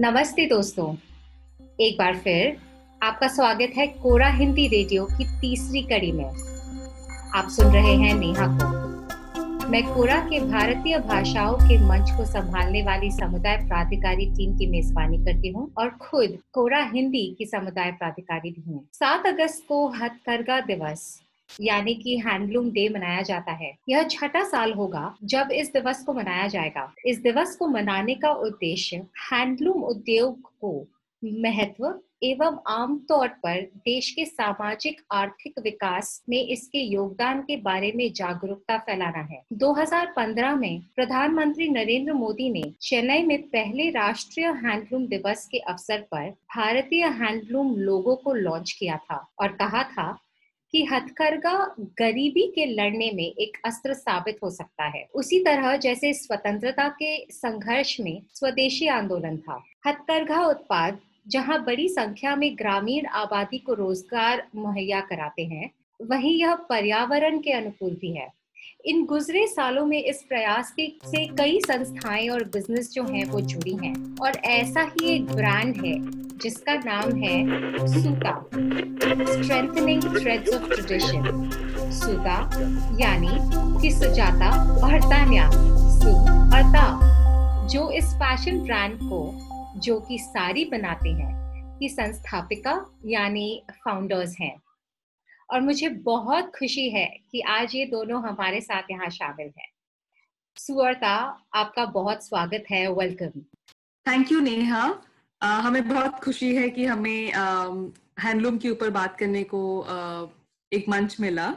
नमस्ते दोस्तों। एक बार फिर आपका स्वागत है कोरा हिंदी रेडियो की तीसरी कड़ी में। आप सुन रहे हैं नेहा को। मैं कोरा के भारतीय भाषाओं के मंच को संभालने वाली समुदाय प्राधिकारी टीम की मेजबानी करती हूँ और खुद कोरा हिंदी की समुदाय प्राधिकारी भी हूँ। सात अगस्त को हथकरघा दिवस। यानी कि हैंडलूम डे मनाया जाता है। यह छठा साल होगा जब इस दिवस को मनाया जाएगा। इस दिवस को मनाने का उद्देश्य हैंडलूम उद्योग को महत्व एवं आमतौर पर देश के सामाजिक, आर्थिक विकास में इसके योगदान के बारे में जागरूकता फैलाना है। 2015 में प्रधानमंत्री नरेंद्र मोदी ने चेन्नई में पहले राष्ट्रीय हैंडलूम दिवस के अवसर पर भारतीय हैंडलूम लोगो को लॉन्च किया था और कहा था कि हथकरघा गरीबी के लड़ने में एक अस्त्र साबित हो सकता है। उसी तरह जैसे स्वतंत्रता के संघर्ष में स्वदेशी आंदोलन था। हथकरघा उत्पाद, जहाँ बड़ी संख्या में ग्रामीण आबादी को रोज़गार मुहैया कराते हैं, वहीं यह पर्यावरण के अनुकूल भी है। इन गुजरे सालों में इस प्रयास के, से कई संस्थाएँ और बिज़नेस जो हैं वो जुड़ी हैं। और ऐसा ही एक ब्रांड है, जिसका नाम है सूता स्ट्रेंथनिंग थ्रेड्स ऑफ़ ट्रेडिशन सूता यानी कि सुजाता और सु जो इस फ़ैशन ब्रांड को, जो कि सारी बनाते हैं, की संस्थापिका यानी फाउंडर्स हैं। और मुझे बहुत खुशी है कि आज ये दोनों हमारे साथ यहाँ शामिल हैं। सुअर्ता आपका बहुत स्वागत है। Welcome thank you Neha. हमें बहुत खुशी है कि हमें हैंडलूम के ऊपर बात करने को uh, एक मंच मिला।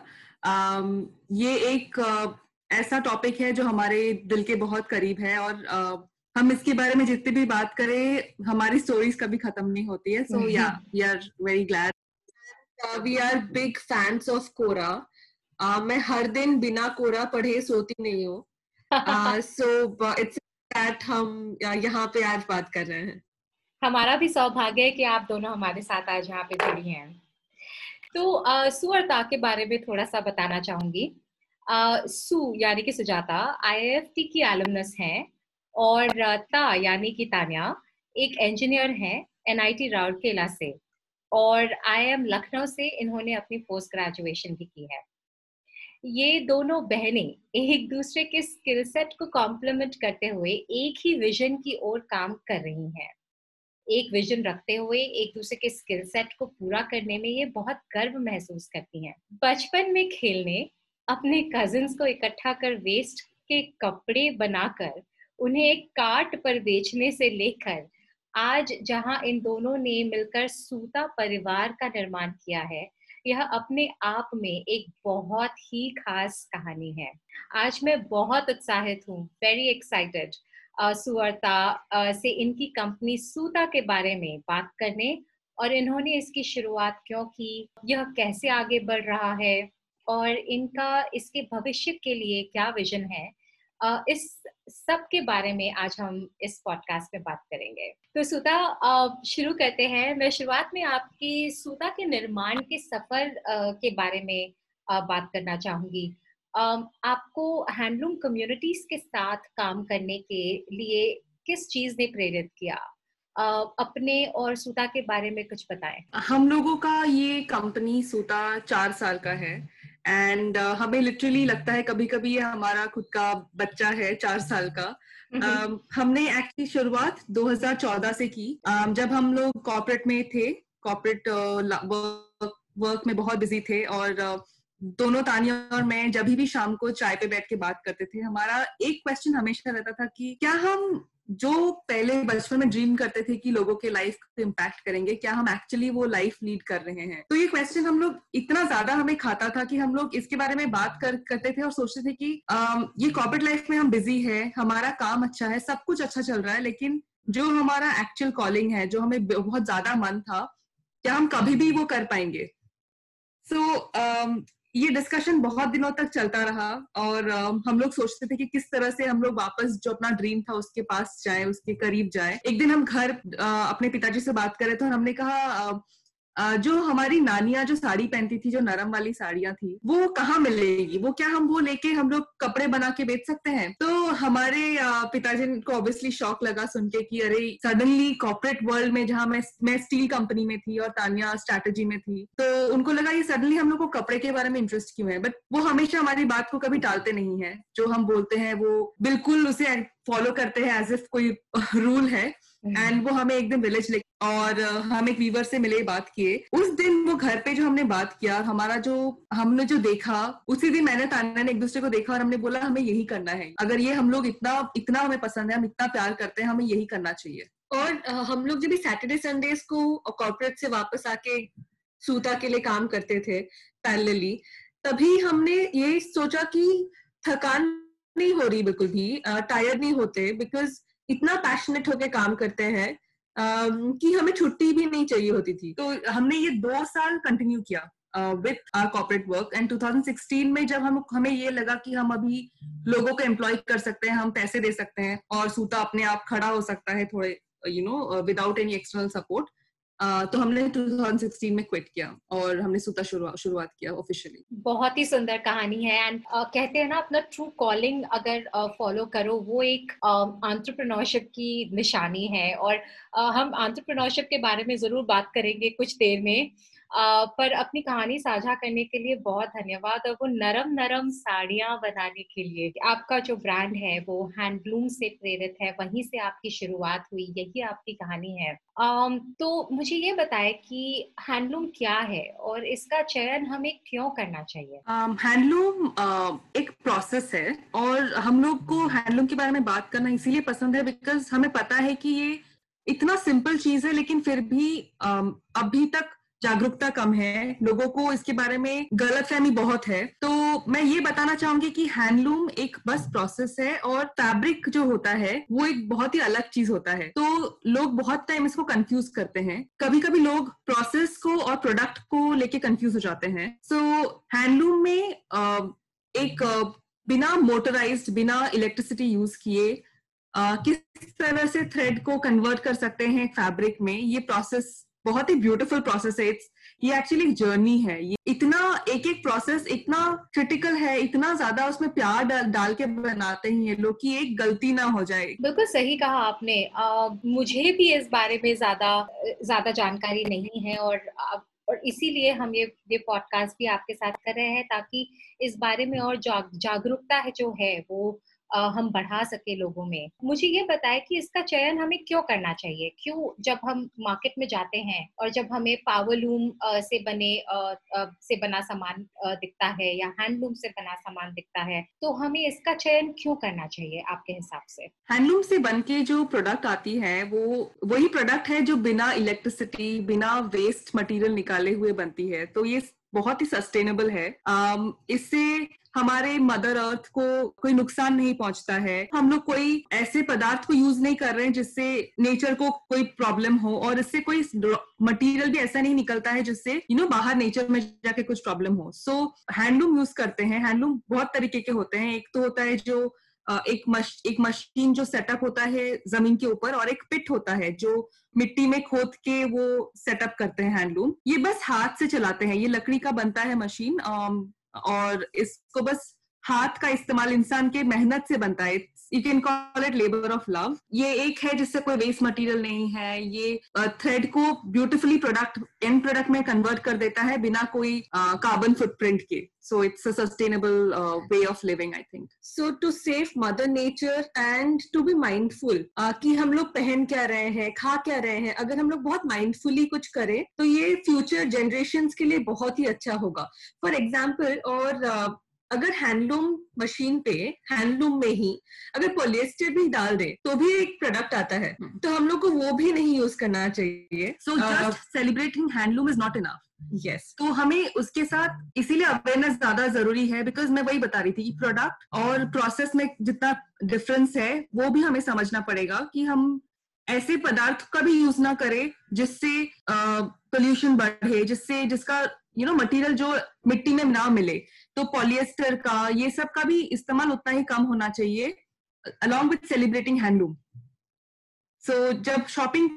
uh, ये एक uh, ऐसा टॉपिक है जो हमारे दिल के बहुत करीब है और uh, हम इसके बारे में जितनी भी बात करें हमारी स्टोरीज कभी खत्म नहीं होती है। So yeah we are very glad we are big fans of Quora मैं हर दिन बिना कोरा पढ़े सोती नहीं हूँ। सो इट्स दैट हम यहाँ पे आज बात कर रहे हैं। हमारा भी सौभाग्य है कि आप दोनों हमारे साथ आज यहाँ पे जुड़ी हैं। तो uh, सु के बारे में थोड़ा सा बताना चाहूँगी। Uh, सु यानी कि सुजाता आईआईएफटी की एलुमनस हैं और ता यानी कि तान्या एक इंजीनियर हैं एनआईटी राउरकेला से। और आई एम लखनऊ से इन्होंने अपनी पोस्ट ग्रेजुएशन भी की है। ये दोनों बहनें एक दूसरे के स्किल सेट को कॉम्प्लीमेंट करते हुए एक ही विजन की ओर काम कर रही हैं। एक विजन रखते हुए, एक दूसरे के स्किल सेट को पूरा करने में ये बहुत गर्व महसूस करती हैं। बचपन में खेलने, अपने कजिन्स को इकट्ठा कर वेस्ट के कपड़े बनाकर, उन्हें एक कार्ट पर बेचने से लेकर आज जहाँ इन दोनों ने मिलकर सूता परिवार का निर्माण किया है, यह अपने आप में एक बहुत ही खास कहानी है। आज मैं बहुत उत्साहित हूँ वेरी एक्साइटेड सुअरता से इनकी कंपनी सूता के बारे में बात करने और इन्होंने इसकी शुरुआत क्यों की, यह कैसे आगे बढ़ रहा है और इनका इसके भविष्य के लिए क्या विजन है इस सब के बारे में आज हम इस पॉडकास्ट में बात करेंगे। तो सूता शुरू करते हैं। मैं शुरुआत में आपकी सूता के निर्माण के सफ़र के बारे में बात करना चाहूँगी। आपको हैंडलूम कम्युनिटीज के साथ काम करने के लिए किस चीज़ ने प्रेरित किया? अपने और सूता के बारे में कुछ बताएँ। हम लोगों का ये कंपनी सूता चार साल का है। एंड uh, हमें लिटरली लगता है कभी कभी ये हमारा खुद का बच्चा है चार साल का। Uh, हमने एक्चुअली शुरुआत 2014 से की। Uh, जब हम लोग कॉर्पोरेट में थे कॉर्पोरेट वर्क, वर्क में बहुत बिज़ी थे और uh, दोनों तानिया और मैं जब भी शाम को चाय पे बैठ के बात करते थे हमारा एक क्वेश्चन हमेशा रहता था कि क्या हम जो पहले बचपन में ड्रीम करते थे कि लोगों के लाइफ को इम्पैक्ट करेंगे क्या हम एक्चुअली वो लाइफ लीड कर रहे हैं? तो ये क्वेश्चन हम लोग इतना ज़्यादा हमें खाता था कि हम लोग इसके बारे में बात कर करते थे और सोचते थे कि आ, ये कॉर्पोरेट लाइफ में हम बिज़ी है हमारा काम अच्छा है सब कुछ अच्छा चल रहा है लेकिन जो हमारा एक्चुअल कॉलिंग है जो हमें बहुत ज़्यादा मन था क्या हम कभी भी वो कर पाएँगे? सो so, ये डिस्कशन बहुत दिनों तक चलता रहा और हम लोग सोचते थे कि किस तरह से हम लोग वापस जो अपना ड्रीम था उसके पास जाए, उसके करीब जाए। एक दिन हम घर अपने पिताजी से बात करे तो हमने कहा जो हमारी नानियाँ जो साड़ी पहनती थी जो नरम वाली साड़ियाँ थी वो कहाँ मिलेगी? वो क्या हम वो लेके हम लोग कपड़े बना के बेच सकते हैं? तो हमारे पिताजी को ऑब्वियसली शौक लगा सुन के कि अरे सडनली कॉर्पोरेट वर्ल्ड में जहाँ मैं मैं स्टील कंपनी में थी और तानिया स्ट्रैटेजी में थी तो उनको लगा ये सडनली हम लोग को कपड़े के बारे में इंटरेस्ट क्यों है? बट वो हमेशा हमारी बात को कभी टालते नहीं है। जो हम बोलते हैं वो बिल्कुल उसे फॉलो करते हैं एज इफ़ कोई रूल है। एंड हम्म। वो हमें एक दिन विलेज ले और हम एक वीवर से मिले बात किए। उस दिन वो घर पे जो हमने बात किया, हमारा जो, हमने जो देखा, उसी दिन मैंने तान्या ने एक दूसरे को देखा और हमने बोला, हमें यही करना है। अगर ये हम लोग इतना इतना हमें पसंद है, हम इतना प्यार करते हैं, हमें यही करना चाहिए। और हम लोग जब भी सैटरडे संडेज को कॉर्पोरेट से वापस आके सूता के लिए काम करते थे पैरेलली तभी हमने ये सोचा कि थकान नहीं हो रही बिल्कुल भी टायर्ड नहीं होते बिकॉज़ इतना पैशनेट होके काम करते हैं कि हमें छुट्टी भी नहीं चाहिए होती थी। तो हमने ये दो साल कंटिन्यू किया with our corporate work and 2016 में जब हम, हमें ये लगा कि हम अभी लोगों को एम्प्लॉय कर सकते हैं, हम पैसे दे सकते हैं और सूता अपने आप खड़ा हो सकता है थोड़े you know without any external support तो हमने 2016 में क्विट किया और हमने सूता शुरुआत किया ऑफिशियली बहुत ही सुंदर कहानी है एंड uh, कहते हैं ना अपना ट्रू कॉलिंग अगर फॉलो uh, करो वो एक एंटरप्रेन्योरशिप uh, की निशानी है और uh, हम एंटरप्रेन्योरशिप के बारे में ज़रूर बात करेंगे कुछ देर में। पर अपनी कहानी साझा करने के लिए बहुत धन्यवाद और वो नरम नरम साड़ियाँ बनाने के लिए। आपका जो ब्रांड है, वो हैंडलूम से प्रेरित है, वहीं से आपकी शुरुआत हुई, यही आपकी कहानी है। तो मुझे ये बताए कि हैंडलूम क्या है और इसका चयन हमें क्यों करना चाहिए? हैंडलूम एक प्रोसेस है और हम लोग को हैंडलूम के बारे में बात करना इसीलिए पसंद है बिकॉज़ हमें पता है कि ये इतना सिंपल चीज़ है, लेकिन फिर भी अभी तक जागरूकता कम है लोगों को इसके बारे में गलत फहमी बहुत है। तो मैं ये बताना चाहूँगी कि हैंडलूम एक बस प्रोसेस है और फैब्रिक जो होता है वो एक बहुत ही अलग चीज़ होता है। तो लोग बहुत टाइम इसको कंफ्यूज करते हैं। कभी कभी लोग प्रोसेस को और प्रोडक्ट को लेके कंफ्यूज हो जाते हैं। सो so, हैंडलूम में एक बिना मोटराइज बिना इलेक्ट्रिसिटी यूज़ किए किस तरह से थ्रेड को कन्वर्ट कर सकते हैं फैब्रिक में ये प्रोसेस बहुत ही ब्यूटीफुल प्रोसेस है. इट्स ये एक्चुअली एक जर्नी है. ये इतना एक एक प्रोसेस इतना क्रिटिकल है इतना ज़्यादा उसमें प्यार डाल, डाल के बनाते हैं ये लोग कि एक गलती ना हो जाए. बिल्कुल सही कहा आपने. आ, मुझे भी इस बारे में ज़्यादा ज़्यादा जानकारी नहीं है और और इसीलिए हम ये ये पॉडकास्ट भी आपके साथ कर रहे हैं ताकि इस बारे में और जाग, जागरूकता है जो है वो हम बढ़ा सके लोगों में। मुझे ये बताए कि इसका चयन हमें क्यों करना चाहिए? क्यों जब हम मार्केट में जाते हैं और जब हमें पावरलूम से बने से बना सामान दिखता है या हैंडलूम से बना सामान दिखता है तो हमें इसका चयन क्यों करना चाहिए आपके हिसाब से? हैंडलूम से बन के जो प्रोडक्ट आती है, वो, वही प्रोडक्ट है जो बिना इलेक्ट्रिसिटी बिना वेस्ट मटेरियल निकाले हुए बनती है। तो ये बहुत ही सस्टेनेबल है। इससे हमारे मदर अर्थ को कोई नुकसान नहीं पहुँचता है। हम लोग कोई ऐसे पदार्थ को यूज़ नहीं कर रहे हैं जिससे नेचर को कोई प्रॉब्लम हो और इससे कोई मटेरियल भी ऐसा नहीं निकलता है जिससे यू नो बाहर नेचर में जाके कुछ प्रॉब्लम हो। सो हैंडलूम यूज़ करते हैं। हैंडलूम बहुत तरीके के होते हैं। एक तो होता है जो एक मश, एक मशीन जो सेटअप होता है ज़मीन के ऊपर और एक पिट होता है जो मिट्टी में खोद के वो सेटअप करते हैं हैंडलूम ये बस हाथ से चलाते हैं। ये लकड़ी का बनता है मशीन और इसको बस हाथ का इस्तेमाल इंसान के मेहनत से बनता है। You can call it labour of love ये एक है जिससे कोई वेस्ट मटेरियल नहीं है। ये थ्रेड को ब्यूटिफुली प्रोडक्ट एंड प्रोडक्ट में कन्वर्ट कर देता है बिना कोई कार्बन फुटप्रिंट के। So it's a sustainable way of living I think so to save mother nature and to be mindful कि हम लोग पहन क्या रहे हैं खा क्या रहे हैं अगर हम लोग बहुत माइंडफुली कुछ करें तो ये फ्यूचर जनरेशन के लिए बहुत ही अच्छा होगा। फॉर एग्ज़ाम्पल और uh, अगर हैंडलूम मशीन पे हैंडलूम में ही अगर पोलिएस्टर भी डाल दे तो भी एक प्रोडक्ट आता है। hmm. तो हम लोग को वो भी नहीं यूज़ करना चाहिए। So just celebrating handloom is not enough yes तो हमें उसके साथ इसीलिए अवेयरनेस ज़्यादा ज़रूरी है बिकॉज़ मैं वही बता रही थी प्रोडक्ट और प्रोसेस में जितना डिफरेंस है वो भी हमें समझना पड़ेगा कि हम ऐसे पदार्थ का भी यूज़ ना करें जिससे पोल्यूशन बढ़े जिससे जिसका यू नो मटेरियल जो मिट्टी में ना मिले तो पॉलिएस्टर का, ये सब का भी इस्तेमाल उतना ही कम होना चाहिए along with celebrating handloom so जब शॉपिंग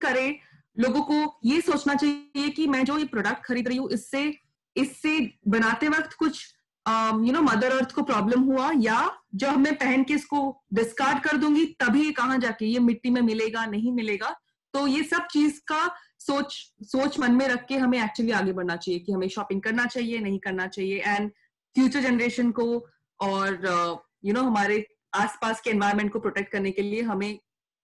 करें, लोगों को ये सोचना चाहिए कि मैं जो ये प्रोडक्ट खरीद रही हूँ, इससे इससे बनाते वक्त कुछ यू नो मदर अर्थ को प्रॉब्लम हुआ, या जब मैं पहन के इसको डिस्कार्ड कर दूँगी, तभी कहाँ जाके ये मिट्टी में मिलेगा, नहीं मिलेगा तो ये सब चीज़ का सोच सोच मन में रख के हमें एक्चुअली आगे बढ़ना चाहिए कि हमें शॉपिंग करना चाहिए नहीं करना चाहिए। एंड फ्यूचर जनरेशन को और you uh, know you know, हमारे आसपास के एनवायरमेंट को प्रोटेक्ट करने के लिए हमें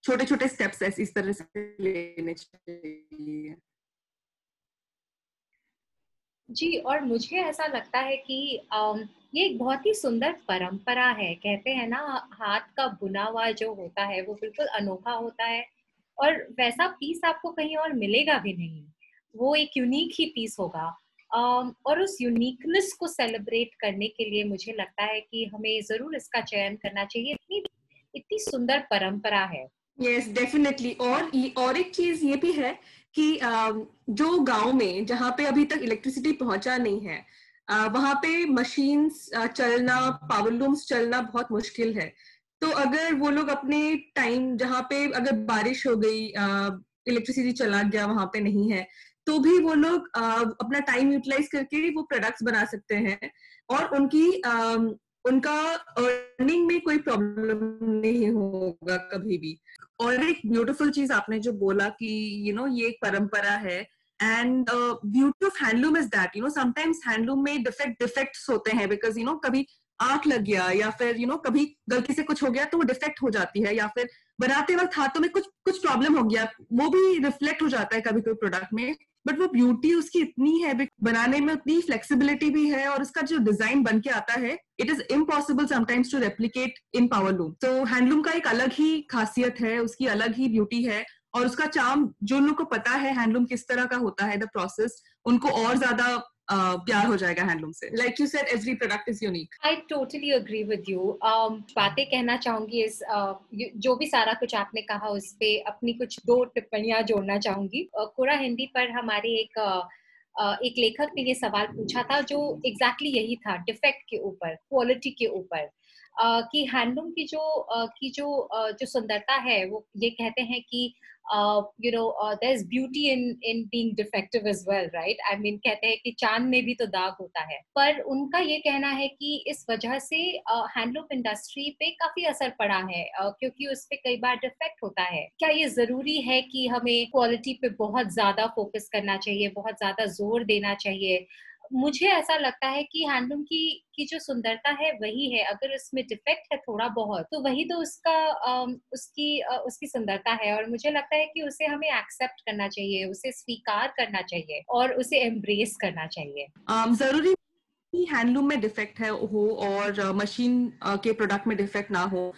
छोटे छोटे स्टेप्स ऐसे इस तरह से लेने चाहिए। जी और मुझे ऐसा लगता है कि ये एक बहुत ही सुंदर परंपरा है। कहते हैं ना हाथ का बुना हुआ जो होता है वो बिल्कुल अनोखा होता है। और वैसा पीस आपको कहीं और मिलेगा भी नहीं। वो एक यूनिक ही पीस होगा। और उस यूनिकनेस को सेलिब्रेट करने के लिए मुझे लगता है कि हमें ज़रूर इसका चयन करना चाहिए। इतनी इतनी सुंदर परंपरा है। यस yes, डेफिनेटली और और एक चीज़ ये भी है कि जो गाँव में जहाँ पे अभी तक इलेक्ट्रिसिटी पहुँचा नहीं है वहाँ पे मशीन्स चलना पावर लूम्स चलना बहुत मुश्किल है। तो अगर वो लोग अपने टाइम जहाँ पे अगर बारिश हो गई इलेक्ट्रिसिटी चला गया वहाँ पे नहीं है तो भी वो लोग अपना टाइम यूटिलाइज करके वो प्रोडक्ट्स बना सकते हैं और उनकी उनका अर्निंग में कोई प्रॉब्लम नहीं होगा कभी भी। और एक ब्यूटीफुल चीज़ आपने जो बोला कि यू you नो know, ये एक परंपरा है and beauty of handloom is that you know sometimes handloom में डिफेक्ट डिफेक्ट्स होते हैं बिकॉज़ यू नो कभी आँख लग गया या फिर यू you नो know, कभी गलती से कुछ हो गया तो वो डिफेक्ट हो जाती है या फिर बनाते वक्त हाथों में कुछ कुछ प्रॉब्लम हो गया वो भी रिफ्लेक्ट हो जाता है कभी कोई प्रोडक्ट में बट वो ब्यूटी उसकी इतनी है बनाने में उतनी फ्लेक्सिबिलिटी भी है और उसका जो डिज़ाइन बन के आता है it is impossible sometimes to replicate in power loom तो हैंडलूम का एक अलग ही खासियत है उसकी अलग ही ब्यूटी है और उसका चार्म जो लोग को पता है हैंडलूम किस तरह का होता है द प्रोसेस उनको और ज़्यादा प्यार हो जाएगा हैंडलूम से। Like you said every product is unique I totally agree with you बातें कहना चाहूँगी इस जो भी सारा कुछ आपने कहा उस पे अपनी कुछ दो टिप्पणियाँ जोड़ना चाहूँगी। कोरा हिंदी पर हमारे एक uh, एक लेखक ने ये सवाल पूछा था जो एग्जैक्टली exactly यही था डिफेक्ट के ऊपर क्वालिटी के ऊपर। कि हैंडलूम की जो की जो जो सुंदरता है, वो ये कहते हैं कि you know there is beauty in in being defective as well right I mean कहते हैं कि चाँद में भी तो दाग होता है। पर उनका ये कहना है कि इस वजह से हैंडलूम इंडस्ट्री पे काफ़ी असर पड़ा है क्योंकि उस पर कई बार डिफेक्ट होता है। क्या ये ज़रूरी है कि हमें क्वालिटी पे बहुत ज़्यादा फोकस करना चाहिए, बहुत ज़्यादा ज़ोर देना चाहिए? मुझे ऐसा लगता है कि हैंडलूम की की जो सुंदरता है वही है, अगर उसमें डिफेक्ट है थोड़ा बहुत तो वही तो उसका उसकी उसकी सुंदरता है। और मुझे लगता है कि उसे हमें एक्सेप्ट करना चाहिए, उसे स्वीकार करना चाहिए और उसे एम्ब्रेस करना चाहिए। ज़रूरी ही हैंडलूम में डिफेक्ट है हो और मशीन के प्रोडक्ट में डिफेक्ट ना हो।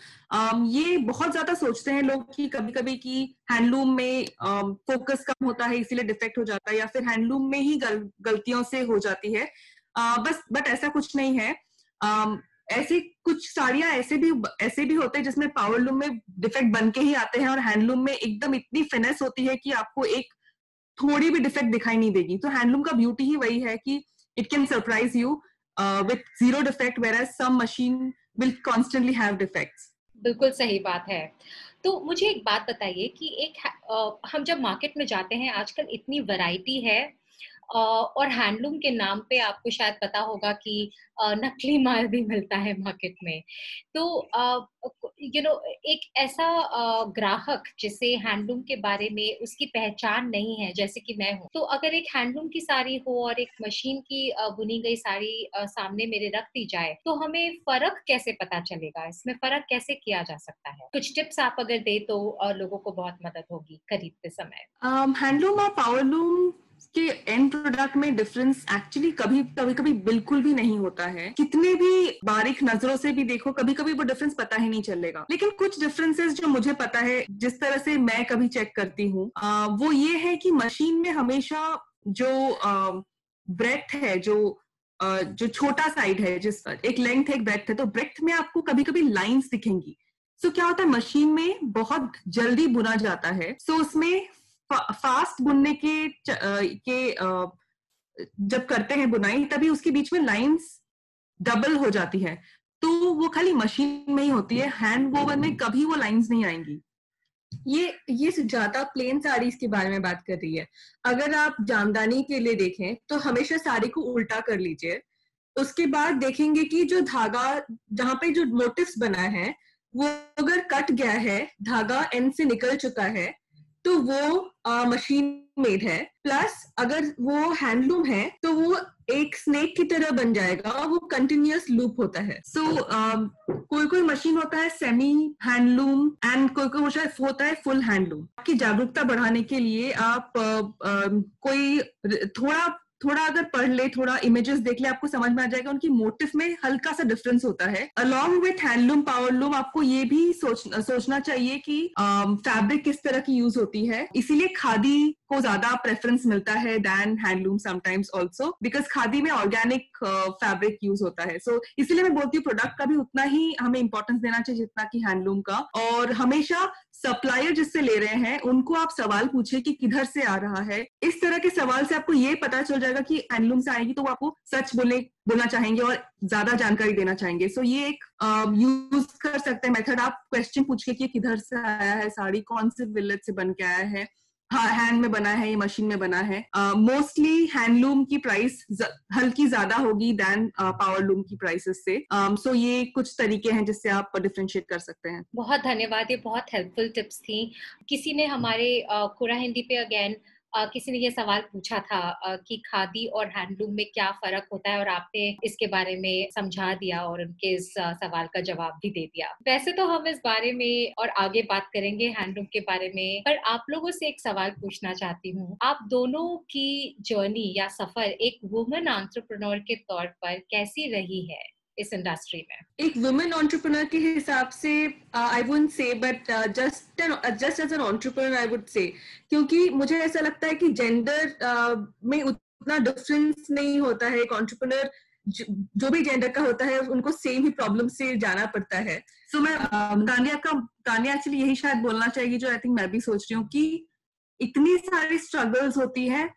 ये बहुत ज़्यादा सोचते हैं लोग कि कभी कभी कि हैंडलूम में फोकस कम होता है इसीलिए डिफेक्ट हो जाता है या फिर हैंडलूम में ही गल, गलतियों से हो जाती है। बस बट ऐसा कुछ नहीं है। ऐसे कुछ साड़ियाँ ऐसे भी ऐसे भी होते हैं जिसमें पावर लूम में डिफेक्ट बन के ही आते हैं और हैंडलूम में एकदम इतनी फिनेस होती है कि आपको एक थोड़ी भी डिफेक्ट दिखाई नहीं देगी। तो हैंडलूम का ब्यूटी ही वही है कि it can surprise you uh, with zero defect whereas some machine will constantly have defects बिल्कुल सही बात है तो मुझे एक बात बताइए कि एक हम जब मार्केट में जाते हैं आजकल इतनी वैरायटी है और हैंडलूम के नाम पे आपको शायद पता होगा कि नकली माल भी मिलता है मार्केट में। तो यू नो एक ऐसा ग्राहक जिसे हैंडलूम के बारे में उसकी पहचान नहीं है, जैसे कि मैं हूँ तो अगर एक हैंडलूम की साड़ी हो और एक मशीन की बुनी गई साड़ी सामने मेरे रख दी जाए तो हमें फ़र्क कैसे पता चलेगा? इसमें फ़र्क कैसे किया जा सकता है? कुछ टिप्स आप अगर दे तो लोगों को बहुत मदद होगी खरीदते समय। हैंडलूम और पावरलूम के एंड प्रोडक्ट में डिफरेंस एक्चुअली कभी कभी कभी बिल्कुल भी नहीं होता है। कितने भी बारीक नज़रों से भी देखो कभी कभी वो डिफरेंस पता ही नहीं चलेगा। लेकिन कुछ डिफरेंसेस जो मुझे पता है जिस तरह से मैं कभी चेक करती हूँ वो ये है कि मशीन में हमेशा जो ब्रेथ है जो जो छोटा साइड है जिस एक लेंथ एक ब्रेथ है तो ब्रेथ में आपको कभी कभी लाइंस दिखेंगी। सो so, क्या होता है मशीन में बहुत जल्दी बुना जाता है। सो so, उसमें फास्ट बुनने के के जब करते हैं बुनाई, तभी उसके बीच में लाइंस डबल हो जाती है। तो वो खाली मशीन में ही होती है, हैंड वोवन में कभी वो लाइंस नहीं आएँगी। ये ये सुजाता प्लेन साड़ीज के बारे में बात कर रही है। अगर आप जामदानी के लिए देखें तो हमेशा साड़ी को उल्टा कर लीजिए। उसके बाद देखेंगे कि जो धागा, जहाँ पे जो मोटिव्स बना है, वो अगर कट गया है, धागा एंड से निकल चुका है तो वो मशीन मेड है। प्लस अगर वो हैंडलूम है तो वो एक स्नेक की तरह बन जाएगा वो कंटिन्यूस लूप होता है। सो so, uh, कोई कोई मशीन होता है सेमी हैंडलूम एंड कोई कोई मशीन होता है फुल हैंडलूम आपकी जागरूकता बढ़ाने के लिए आप uh, uh, कोई थोड़ा थोड़ा अगर पढ़ ले थोड़ा इमेजेस देख ले आपको समझ में आ जाएगा उनकी मोटिव में हल्का सा डिफरेंस होता है। अलॉन्ग विथ हैंडलूम पावरलूम आपको ये भी सोच सोचना चाहिए कि फैब्रिक um, किस तरह की यूज़ होती है। इसीलिए खादी को ज़्यादा प्रेफरेंस मिलता है than handloom sometimes also because khadi में ऑर्गेनिक फैब्रिक यूज़ होता है। सो so, इसीलिए मैं बोलती हूँ प्रोडक्ट का भी उतना ही हमें इंपॉर्टेंस देना चाहिए जितना कि हैंडलूम का। और हमेशा सप्लायर जिससे ले रहे हैं उनको आप सवाल पूछे कि किधर से आ रहा है। इस तरह के सवाल से आपको ये पता चल जाएगा कि हैंडलूम से आएगी तो वो आपको सच बोले बोलना चाहेंगे और ज़्यादा जानकारी देना चाहेंगे। सो so, ये एक यूज़ कर सकते हैं मेथड आप क्वेश्चन पूछ के कि किधर से आया है साड़ी कौन से विलेज से बन के आया है। हाँ हैंड में बना है ये मशीन में बना है। मोस्टली हैंडलूम की प्राइस हल्की ज़्यादा होगी देन पावर लूम की प्राइसेस से। सो ये कुछ तरीके हैं जिससे आप डिफ्रेंशिएट कर सकते हैं। बहुत धन्यवाद ये बहुत हेल्पफुल टिप्स थी। किसी ने हमारे uh, हिंदी पे अगेन किसी ने ये सवाल पूछा था कि खादी और हैंडलूम में क्या फ़र्क होता है और आपने इसके बारे में समझा दिया और उनके इस सवाल का जवाब भी दे दिया। वैसे तो हम इस बारे में और आगे बात करेंगे हैंडलूम के बारे में, पर आप लोगों से एक सवाल पूछना चाहती हूँ। आप दोनों की जर्नी या सफ़र एक वुमेन आंट्रप्रनोर के तौर पर कैसी रही है? इस इंडस्ट्री में। एक वुमेन ऑन्टरप्रनर के हिसाब से I would say but just just as an entrepreneur I would say क्योंकि मुझे ऐसा लगता है कि जेंडर uh, में उतना डिफरेंस नहीं होता है। एक ऑन्टरप्रनर जो भी जेंडर का होता है उनको सेम ही प्रॉब्लम से जाना पड़ता है। सो so, मैं um, तानिया का तानिया एक्चुअली यही शायद बोलना चाहिए जो आई थिंक मैं भी सोच रही हूँ कि इतनी सारी स्ट्रगल्स होती है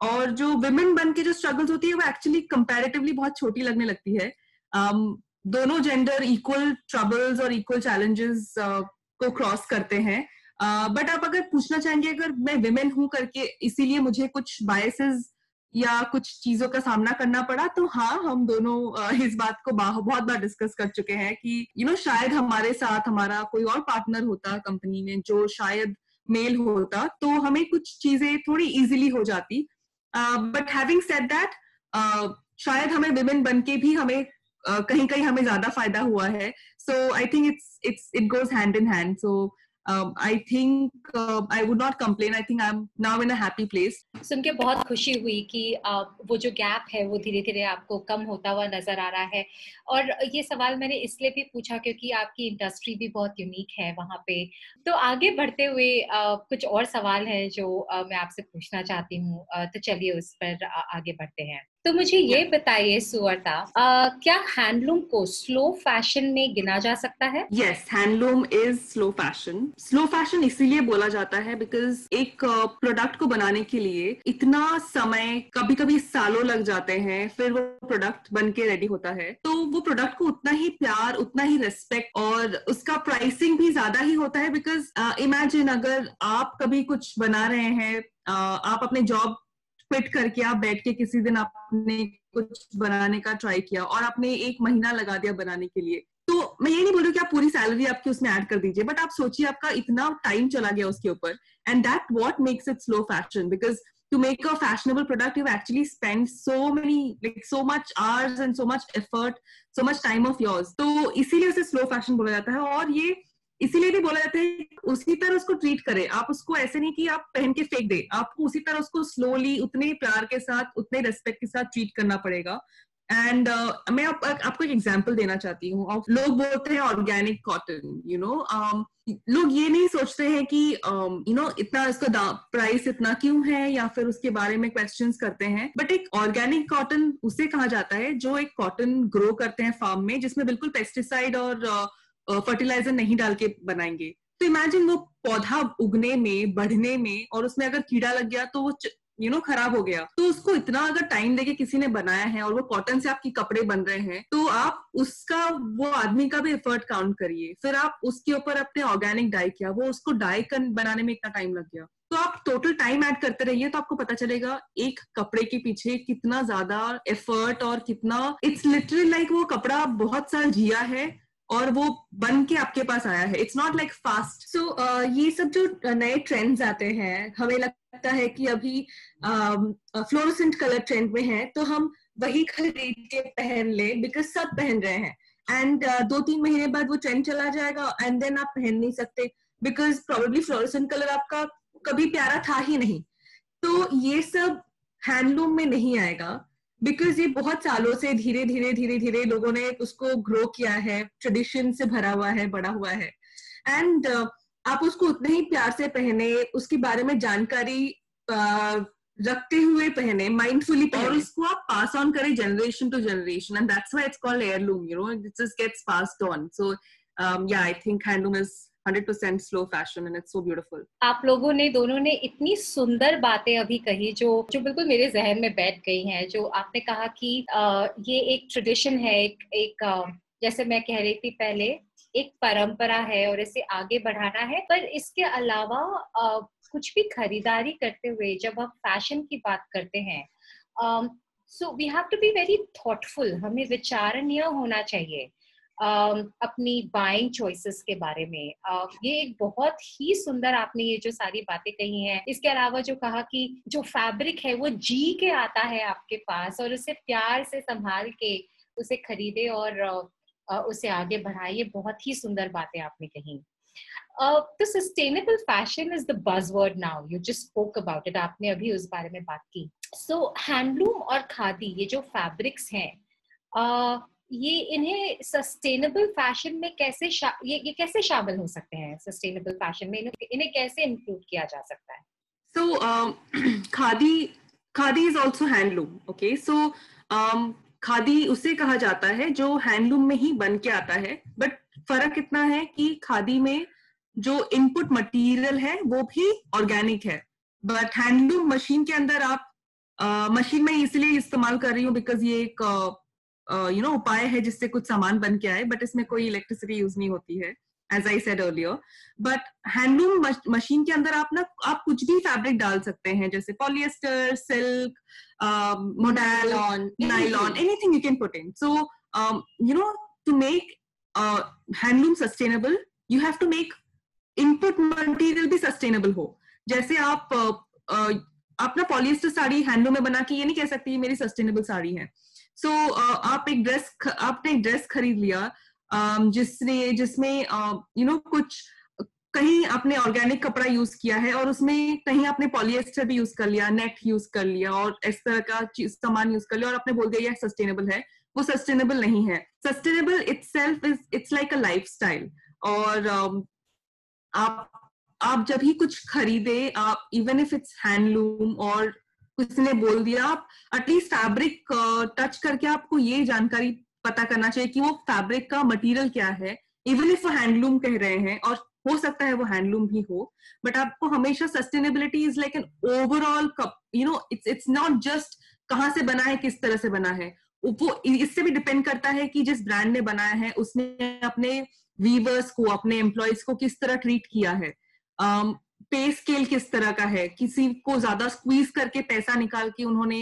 और जो विमेन बन के जो स्ट्रगल्स होती है वो एक्चुअली कंपैरेटिवली बहुत छोटी लगने लगती है। Um, दोनों जेंडर इक्वल ट्रबल्स और इक्वल चैलेंजेस uh, को क्रॉस करते हैं। बट uh, आप अगर पूछना चाहेंगे अगर मैं विमेन हूँ करके इसीलिए मुझे कुछ बायसेस या कुछ चीज़ों का सामना करना पड़ा तो हाँ हम दोनों uh, इस बात को बहुत बार डिस्कस कर चुके हैं कि यू you नो know, शायद हमारे साथ हमारा कोई और पार्टनर होता कंपनी में जो शायद मेल होता तो हमें कुछ चीज़ें थोड़ी इजीली हो जाती। बट हैविंग सेड दैट शायद हमें विमेन बन के भी हमें कहीं कहीं हमें ज़्यादा फ़ायदा हुआ है। So I think it's it's it goes hand in hand so I think I would not complain I think I am now in happy place सुन के बहुत खुशी हुई कि वो जो गैप है, वो धीरे धीरे आपको कम होता हुआ नज़र आ रहा है। और ये सवाल मैंने इसलिए भी पूछा क्योंकि आपकी इंडस्ट्री भी बहुत यूनिक है वहाँ पे। तो आगे बढ़ते हुए कुछ और सवाल हैं जो मैं आपसे पूछना चाहती हूँ। तो चलिए उस पर आगे बढ़ते हैं। तो मुझे ये बताइए सुअरता क्या हैंडलूम को स्लो फ़ैशन में गिना जा सकता है? Yes handloom is slow fashion slow fashion इसीलिए बोला जाता है बिकॉज़ एक प्रोडक्ट को बनाने के लिए इतना समय कभी कभी सालों लग जाते हैं फिर वो प्रोडक्ट बन के रेडी होता है। तो वो प्रोडक्ट को उतना ही प्यार उतना ही रेस्पेक्ट और उसका प्राइसिंग भी ज़्यादा ही होता है बिकॉज़ इमेजिन uh, अगर आप कभी कुछ बना रहे हैं uh, आप अपने जॉब क्विट करके आप बैठ के किसी दिन आपने कुछ बनाने का ट्राई किया और आपने एक महीना लगा दिया बनाने के लिए। तो मैं ये नहीं बोल रही कि आप पूरी सैलरी आपकी उसमें ऐड कर दीजिए बट आप सोचिए आपका इतना टाइम चला गया उसके ऊपर। And that what makes it slow fashion because to make a fashionable product, you've actually spent so many, like, so much hours and so much effort, so much time of yours तो इसीलिए उसे slow fashion बोला जाता है। और ये इसीलिए भी बोला जाता है उसी तरह उसको ट्रीट करें। आप उसको ऐसे नहीं कि आप पहन के फेंक दे। आपको उसी तरह उसको स्लोली उतने प्यार के साथ उतने रेस्पेक्ट के साथ ट्रीट करना पड़ेगा। एंड uh, मैं आप, आपको एक एग्ज़ाम्पल देना चाहती हूँ। लोग बोलते हैं ऑर्गेनिक कॉटन यू नो लोग ये नहीं सोचते हैं कि you um, know you know, इतना इसका प्राइस इतना क्यों है? या फिर उसके बारे में क्वेश्चंस करते हैं। बट एक ऑर्गेनिक कॉटन उसे कहा जाता है जो एक कॉटन ग्रो करते हैं फार्म में जिसमें बिल्कुल पेस्टिसाइड और uh, फर्टिलाइज़र नहीं डाल के बनाएँगे। तो इमेजिन वो पौधा उगने में, बढ़ने में और उसमें अगर कीड़ा लग गया तो वो यू नो खराब हो गया। तो उसको इतना अगर टाइम देके किसी ने बनाया है और वो कॉटन से आपकी कपड़े बन रहे हैं तो आप उसका, वो आदमी का भी एफर्ट काउंट करिए। फिर आप उसके ऊपर अपने ऑर्गेनिक डाई किया, वो उसको डाई बनाने में इतना टाइम लग गया। तो आप टोटल टाइम ऐड करते रहिए तो आपको पता चलेगा एक कपड़े के पीछे कितना ज़्यादा एफर्ट और कितना इट्स लिटरली लाइक वो कपड़ा बहुत साल जिया है और वो बन के आपके पास आया है। It's not like fast so ये सब जो नए ट्रेंड्स आते हैं हमें लगता है कि अभी फ्लोरोसेंट कलर ट्रेंड में है तो हम वही खरीद के पहन ले बिकॉज़ सब पहन रहे हैं। एंड uh, दो तीन महीने बाद वो ट्रेंड चला जाएगा एंड देन आप पहन नहीं सकते बिकॉज़ प्रोबेबली फ्लोरोसेंट कलर आपका कभी प्यारा था ही नहीं। तो ये सब हैंडलूम में नहीं आएगा। बिकॉज़ ये बहुत सालों से धीरे धीरे धीरे धीरे लोगों ने उसको ग्रो किया है ट्रेडिशन से भरा हुआ है बड़ा हुआ है। एंड uh, आप उसको उतने ही प्यार से पहने उसके बारे में जानकारी uh, रखते हुए पहने माइंडफुली पहने। और उसको आप पास ऑन करें generation to generation and that's why it's called heirloom you know it just gets passed on so yeah I think handloom is 100% slow fashion and it's so beautiful आप लोगों ने दोनों ने इतनी सुंदर बातें अभी कही जो जो बिल्कुल मेरे जहन में बैठ गई हैं जो आपने कहा कि आ, ये एक ट्रेडिशन है एक एक आ, जैसे मैं कह रही थी पहले एक परंपरा है और इसे आगे बढ़ाना है पर इसके अलावा आ, कुछ भी खरीदारी करते हुए जब हम फ़ैशन की बात करते हैं so we have to be very thoughtful हमें विचारणीय होना चाहिए। अपनी बाइंग चॉइसेस के बारे में। ये एक बहुत ही सुंदर आपने ये जो सारी बातें कही हैं। इसके अलावा जो कहा कि जो फैब्रिक है वो जी के आता है आपके पास और उसे प्यार से संभाल के उसे खरीदे और उसे आगे बढ़ाए ये बहुत ही सुंदर बातें आपने कही। तो sustainable fashion is the buzzword now you just spoke about it आपने अभी उस बारे में बात की। सो so, हैंडलूम और खादी ये जो फैब्रिक्स हैं ये इन्हें सस्टेनेबल फ़ैशन में कैसे ये ये कैसे शामिल हो सकते हैं? सस्टेनेबल फ़ैशन में इन्हें, कैसे इंक्लूड किया जा सकता है? So so, khadi khadi is also handloom okay so khadi उसे कहा जाता है जो हैंडलूम में ही बन के आता है। बट फ़र्क इतना है कि खादी में जो इनपुट मटेरियल है वो भी ऑर्गेनिक है। बट हैंडलूम मशीन के अंदर आप मशीन uh, में इसलिए इस्तेमाल कर रही हूँ बिकॉज़ ये एक uh, यू नो उपाय है जिससे कुछ सामान बन के आए बट इसमें कोई इलेक्ट्रिसिटी यूज़ नहीं होती है as I said earlier but handloom machine के अंदर आप ना आप कुछ भी फैब्रिक डाल सकते हैं जैसे polyester silk modal nylon anything you can put in so you know to make handloom sustainable you have to make input material भी सस्टेनेबल हो. जैसे आप uh, uh, अपना पॉलिएस्टर साड़ी हैंडलूम में बना के ये नहीं कह सकती मेरी सस्टेनेबल साड़ी है. सो so, uh, आप एक ड्रेस आपने एक ड्रेस खरीद लिया um, जिसने जिसमें यू uh, नो कुछ कहीं आपने ऑर्गेनिक कपड़ा यूज़ किया है और उसमें कहीं आपने पॉलिएस्टर भी यूज़ कर लिया नेट यूज़ कर लिया और इस तरह का सामान यूज़ कर लिया और आपने बोल दिया यह सस्टेनेबल है। वो सस्टेनेबल नहीं है। Sustainable itself is it's like a life और um, आप आप जब ही कुछ खरीदे आप इवन इफ़ इट्स हैंडलूम और किसी ने बोल दिया आप एटलीस्ट फैब्रिक टच करके आपको ये जानकारी पता करना चाहिए कि वो फैब्रिक का मटेरियल क्या है। इवन इफ़ वो हैंडलूम कह रहे हैं और हो सकता है वो हैंडलूम भी हो बट आपको हमेशा sustainability is like an overall you know it's it's not just कहाँ से बना है किस तरह से बना है। वो इससे भी डिपेंड करता है कि जिस ब्रांड ने बनाया है उसने अपने वीवर्स को अपने एम्प्लॉयज़ को किस तरह ट्रीट किया है। Um, पे स्केल किस तरह का है? किसी को ज़्यादा स्क्वीज करके पैसा निकाल के उन्होंने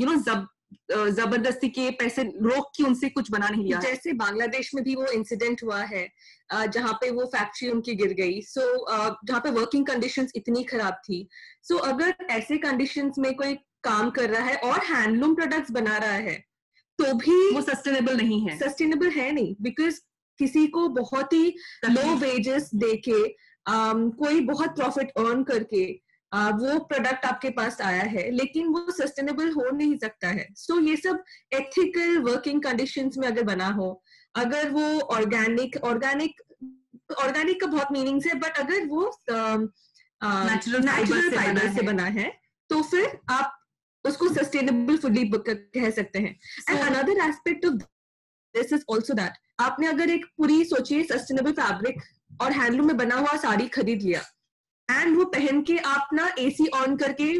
यू नो जब ज़बरदस्ती के पैसे रोक के उनसे कुछ बना नहीं लिया जैसे बांग्लादेश में भी वो इंसिडेंट हुआ है जहाँ पे वो फैक्ट्री उनकी गिर गई। सो so, जहाँ पे वर्किंग कंडीशंस इतनी खराब थी। सो so, अगर ऐसे कंडीशंस में कोई काम कर रहा है और हैंडलूम प्रोडक्ट्स बना रहा है तो भी वो सस्टेनेबल नहीं है। सस्टेनेबल है नहीं बिकॉज़ किसी को बहुत ही लो वेजेस देके um, कोई बहुत प्रॉफिट अर्न करके uh, वो प्रोडक्ट आपके पास आया है लेकिन वो सस्टेनेबल हो नहीं सकता है। सो so, ये सब एथिकल वर्किंग कंडीशंस में अगर बना हो अगर वो ऑर्गेनिक ऑर्गेनिक ऑर्गेनिक का बहुत मीनिंग्स है बट अगर वो नेचुरल नेचुरल फाइबर से बना है। तो फिर आप उसको सस्टेनेबल फूडी कह सकते हैं। And another aspect of this is also that आपने अगर एक पूरी सोचिए सस्टेनेबल फैब्रिक और हैंडलूम में बना हुआ साड़ी खरीद लिया। एंड वो पहन के आप ना एसी ऑन करके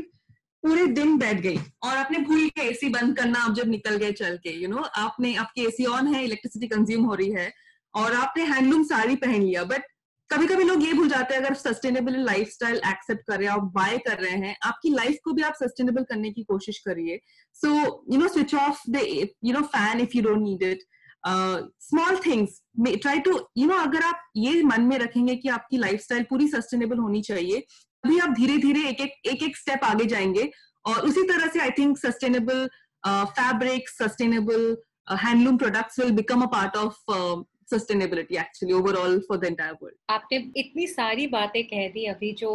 पूरे दिन बैठ गई। और आपने भूल के एसी बंद करना आप जब निकल गए चल के यू you नो know, आपने आपकी एसी ऑन है इलेक्ट्रिसिटी कंज्यूम हो रही है और आपने हैंडलूम साड़ी पहन लिया। बट कभी कभी लोग ये भूल जाते हैं अगर सस्टेनेबल लाइफ स्टाइल एक्सेप्ट कर रहे हैं और बाय कर रहे हैं आपकी लाइफ को भी आप सस्टेनेबल करने की कोशिश करिए। So you know switch off the you know fan if you don't need it small things try to you know अगर आप ये मन में रखेंगे कि आपकी लाइफ स्टाइल पूरी सस्टेनेबल होनी चाहिए, तभी आप धीरे धीरे एक एक एक एक स्टेप आगे जाएँगे और उसी तरह से I think sustainable fabric sustainable handloom products will become a part of sustainability actually overall for the entire world आपने इतनी सारी बातें कह दी अभी जो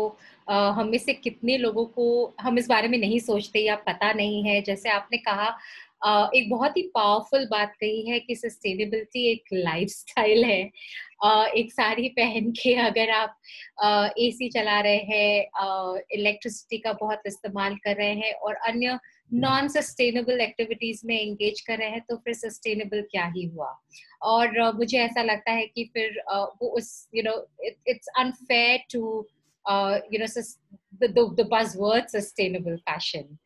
हम में से कितने लोगों को हम इस बारे में नहीं सोचते या पता नहीं है। जैसे आपने कहा एक बहुत ही पावरफुल बात कही है कि सस्टेनेबिलिटी एक लाइफस्टाइल है। एक साड़ी पहन के अगर आप एसी चला रहे हैं इलेक्ट्रिसिटी का बहुत इस्तेमाल कर रहे हैं और अन्य नॉन सस्टेनेबल एक्टिविटीज़ में एंगेज कर रहे हैं तो फिर सस्टेनेबल क्या ही हुआ? और uh, मुझे ऐसा लगता है कि फिर uh, वो उस you know it's unfair to you know the buzzword sustainable fashion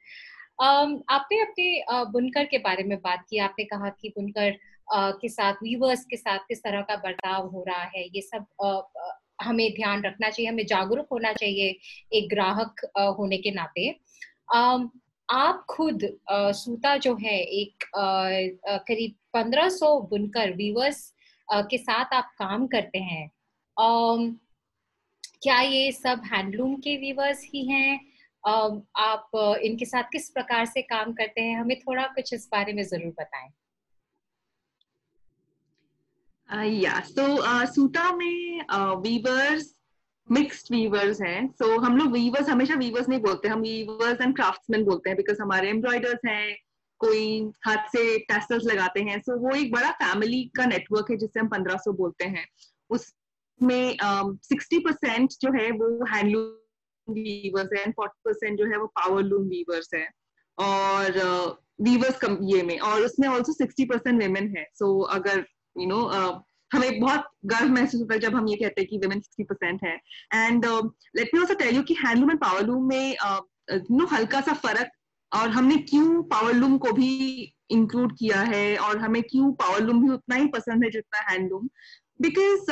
आपने अपने बुनकर के बारे में बात की, आपने कहा कि बुनकर के साथ वीवर्स के साथ किस तरह का बर्ताव हो रहा है, ये सब हमें ध्यान रखना चाहिए, हमें जागरूक होना चाहिए एक ग्राहक होने के नाते। आप खुद सूता जो है एक करीब 1500 बुनकर वीवर्स के साथ आप काम करते हैं। क्या ये सब हैंडलूम के वीवर्स ही हैं? आप इनके साथ किस प्रकार से काम करते हैं? हमें थोड़ा कुछ इस बारे में ज़रूर बताएँ। या सो सूता में वीवर्स मिक्स्ड वीवर्स हैं। सो हम लोग वीवर्स हमेशा वीवर्स नहीं बोलते। हम वीवर्स एंड क्राफ्ट्समैन बोलते हैं बिकॉज़ हमारे एम्ब्रॉयडर्स हैं कोई हाथ से टेस्टर्स लगाते हैं। सो so, वो एक बड़ा फैमिली का नेटवर्क है जिससे हम 1500 बोलते हैं। उसमें सिक्सटी परसेंट जो है वो हैंडलूम वीवर्स है फोर्टी परसेंट जो है वो पावर लूम वीवर्स है। और वीवर्स uh, ये में और उसमें ऑल्सो सिक्सटी परसेंट वेमेन है। सो so, अगर you you know know, uh, हमें बहुत गर्व महसूस होता है जब हम ये कहते हैं कि वुमेन सिक्सटी परसेंट है। And let me also tell you कि हैंडलूम एंड पावरलूम में नो uh, हल्का सा फ़र्क और हमने क्यों पावरलूम को भी इंक्लूड किया है और हमें क्यों पावरलूम भी उतना ही पसंद है जितना हैंडलूम बिकॉज़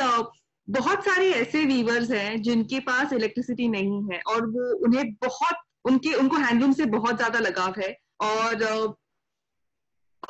बहुत सारे ऐसे वीवर्स हैं जिनके पास इलेक्ट्रिसिटी नहीं है और वो उन्हें बहुत उनके उनको हैंडलूम से बहुत ज़्यादा लगाव है और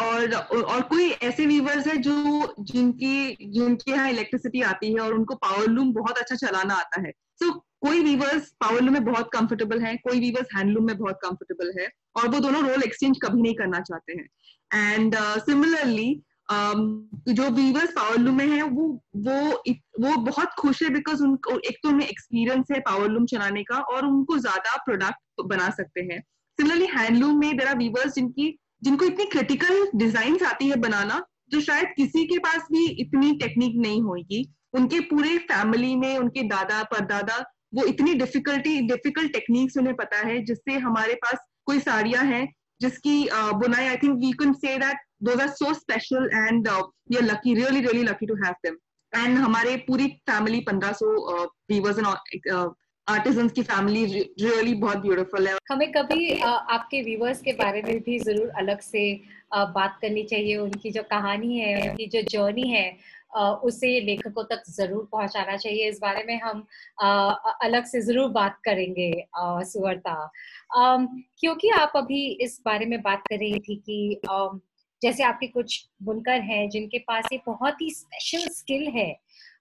और और कोई ऐसे वीवर्स है जो जिनकी जिनके यहाँ इलेक्ट्रिसिटी आती है और उनको पावर लूम बहुत अच्छा चलाना आता है। सो so, कोई वीवर्स पावर लूम में बहुत कंफर्टेबल है कोई वीवर्स हैंडलूम में बहुत कंफर्टेबल है और वो दोनों रोल एक्सचेंज कभी नहीं करना चाहते हैं। एंड सिमिलरली uh, जो वीवर्स पावरलूम में है, वो वो वो बहुत खुश है बिकॉज़ उनको, एक तो उन्हें एक्सपीरियंस है पावरलूम चलाने का और उनको ज़्यादा प्रोडक्ट बना सकते हैं। सिमिलरली हैंडलूम में देर आर वीवर्स जिनकी, जिनको इतनी क्रिटिकल डिज़ाइन आती है बनाना, जो शायद किसी के पास भी इतनी टेक्निक नहीं होगी उनके पूरे फैमिली में, उनके दादा, परदादा, वो इतनी डिफिकल्टी डिफ़िकल्ट टेक्निक्स उन्हें पता है, जिससे हमारे पास कोई साड़ियाँ हैं, जिसकी बुनाई I think we can say that those are so special and we are lucky really really lucky to have them and हमारे पूरी फैमिली पंद्रह सौ वीवर्स एंड आर्टिजन की फैमिली रियली बहुत ब्यूटीफुल है। हमें कभी आपके व्यूवर्स के बारे में भी ज़रूर अलग से बात करनी चाहिए, उनकी जो कहानी है, उनकी जो जर्नी है उसे लेखकों तक ज़रूर पहुंचाना चाहिए। इस बारे में हम अलग से ज़रूर बात करेंगे सुवर्ता क्योंकि आप अभी इस बारे में बात कर रही थी कि जैसे आपके कुछ बुनकर हैं जिनके पास ये बहुत ही स्पेशल स्किल है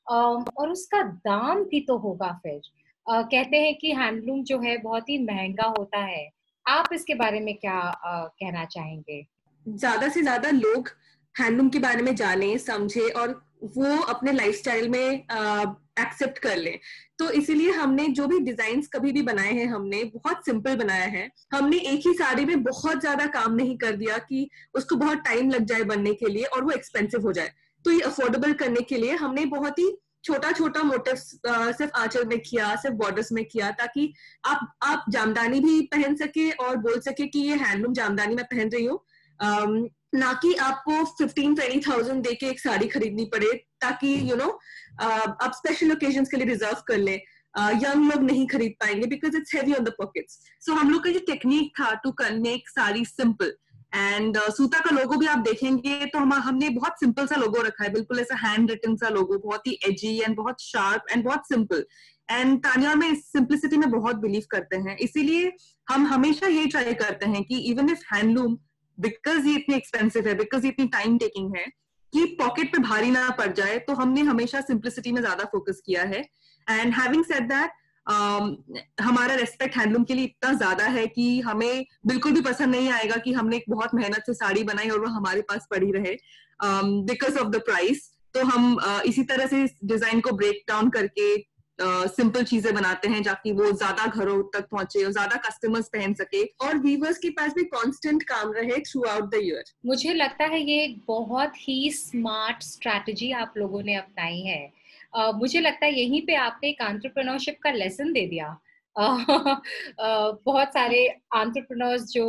और उसका दाम भी तो होगा फिर। कहते हैं कि हैंडलूम जो है बहुत ही महँगा होता है। आप इसके बारे में क्या कहना चाहेंगे? ज़्यादा से ज़्यादा लोग हैंडलूम के बारे में जाने, समझे और वो अपने लाइफस्टाइल में एक्सेप्ट कर ले। तो इसीलिए हमने जो भी डिज़ाइन कभी भी बनाए हैं, हमने बहुत सिंपल बनाया है। हमने एक ही साड़ी में बहुत ज़्यादा काम नहीं कर दिया कि उसको बहुत टाइम लग जाए बनने के लिए और वो एक्सपेंसिव हो जाए। तो ये अफोर्डेबल करने के लिए हमने बहुत ही छोटा छोटा मोटिव सिर्फ़ आंचल में किया, सिर्फ़ बॉर्डर्स में किया ताकि आप आप जामदानी भी पहन सके और बोल सके कि ये हैंडलूम जामदानी मैं पहन रही हूँ। ना कि आपको फिफ्टीन ट्वेंटी थाउज़ेंड दे के एक साड़ी खरीदनी पड़े। ताकि यू नो know, आप स्पेशल ओकेजन के लिए रिज़र्व कर ले। यंग लोग नहीं खरीद पाएँगे because it's heavy on the pockets so हम लोग का जो टेक्निक था to make sari simple and uh, सूता का लोगो भी आप देखेंगे तो हम हमने बहुत सिंपल सा लोगो रखा है। बिल्कुल ऐसा हैंड रिटन सा लोगो बहुत ही एजी एंड बहुत शार्प एंड बहुत सिंपल एंड तानिया में सिंप्लिसिटी में बहुत बिलीव करते हैं। इसीलिए हम हमेशा ये ट्राई करते हैं कि इवन इफ़ हैंडलूम बिकॉज़ ये इतनी एक्सपेंसिव है बिकॉज़ ये इतनी टाइम टेकिंग है कि पॉकेट पे भारी ना पड़ जाए तो हमने हमेशा सिंप्लिसिटी में ज़्यादा फोकस किया है। एंड हैविंग सेड दैट हमारा रेस्पेक्ट हैंडलूम के लिए इतना ज़्यादा है कि हमें बिल्कुल भी पसंद नहीं आएगा कि हमने एक बहुत मेहनत से साड़ी बनाई और वो हमारे पास पड़ी रहे बिकॉज़ ऑफ़ द प्राइस तो हम uh, इसी तरह से डिज़ाइन को ब्रेक डाउन करके सिंपल चीज़ें बनाते हैं ताकि वो ज़्यादा घरों तक पहुँचे और ज़्यादा कस्टमर्स पहन सके। और वीवर्स के पास भी कांस्टेंट काम रहे थ्रू आउट द ईयर मुझे लगता है ये एक बहुत ही स्मार्ट स्ट्रैटेजी आप लोगों ने अपनाई है। uh, मुझे लगता है यहीं पे आपने एक आंट्रप्रनोरशिप का लेसन दे दिया। बहुत सारे आंट्रप्रनोर्स जो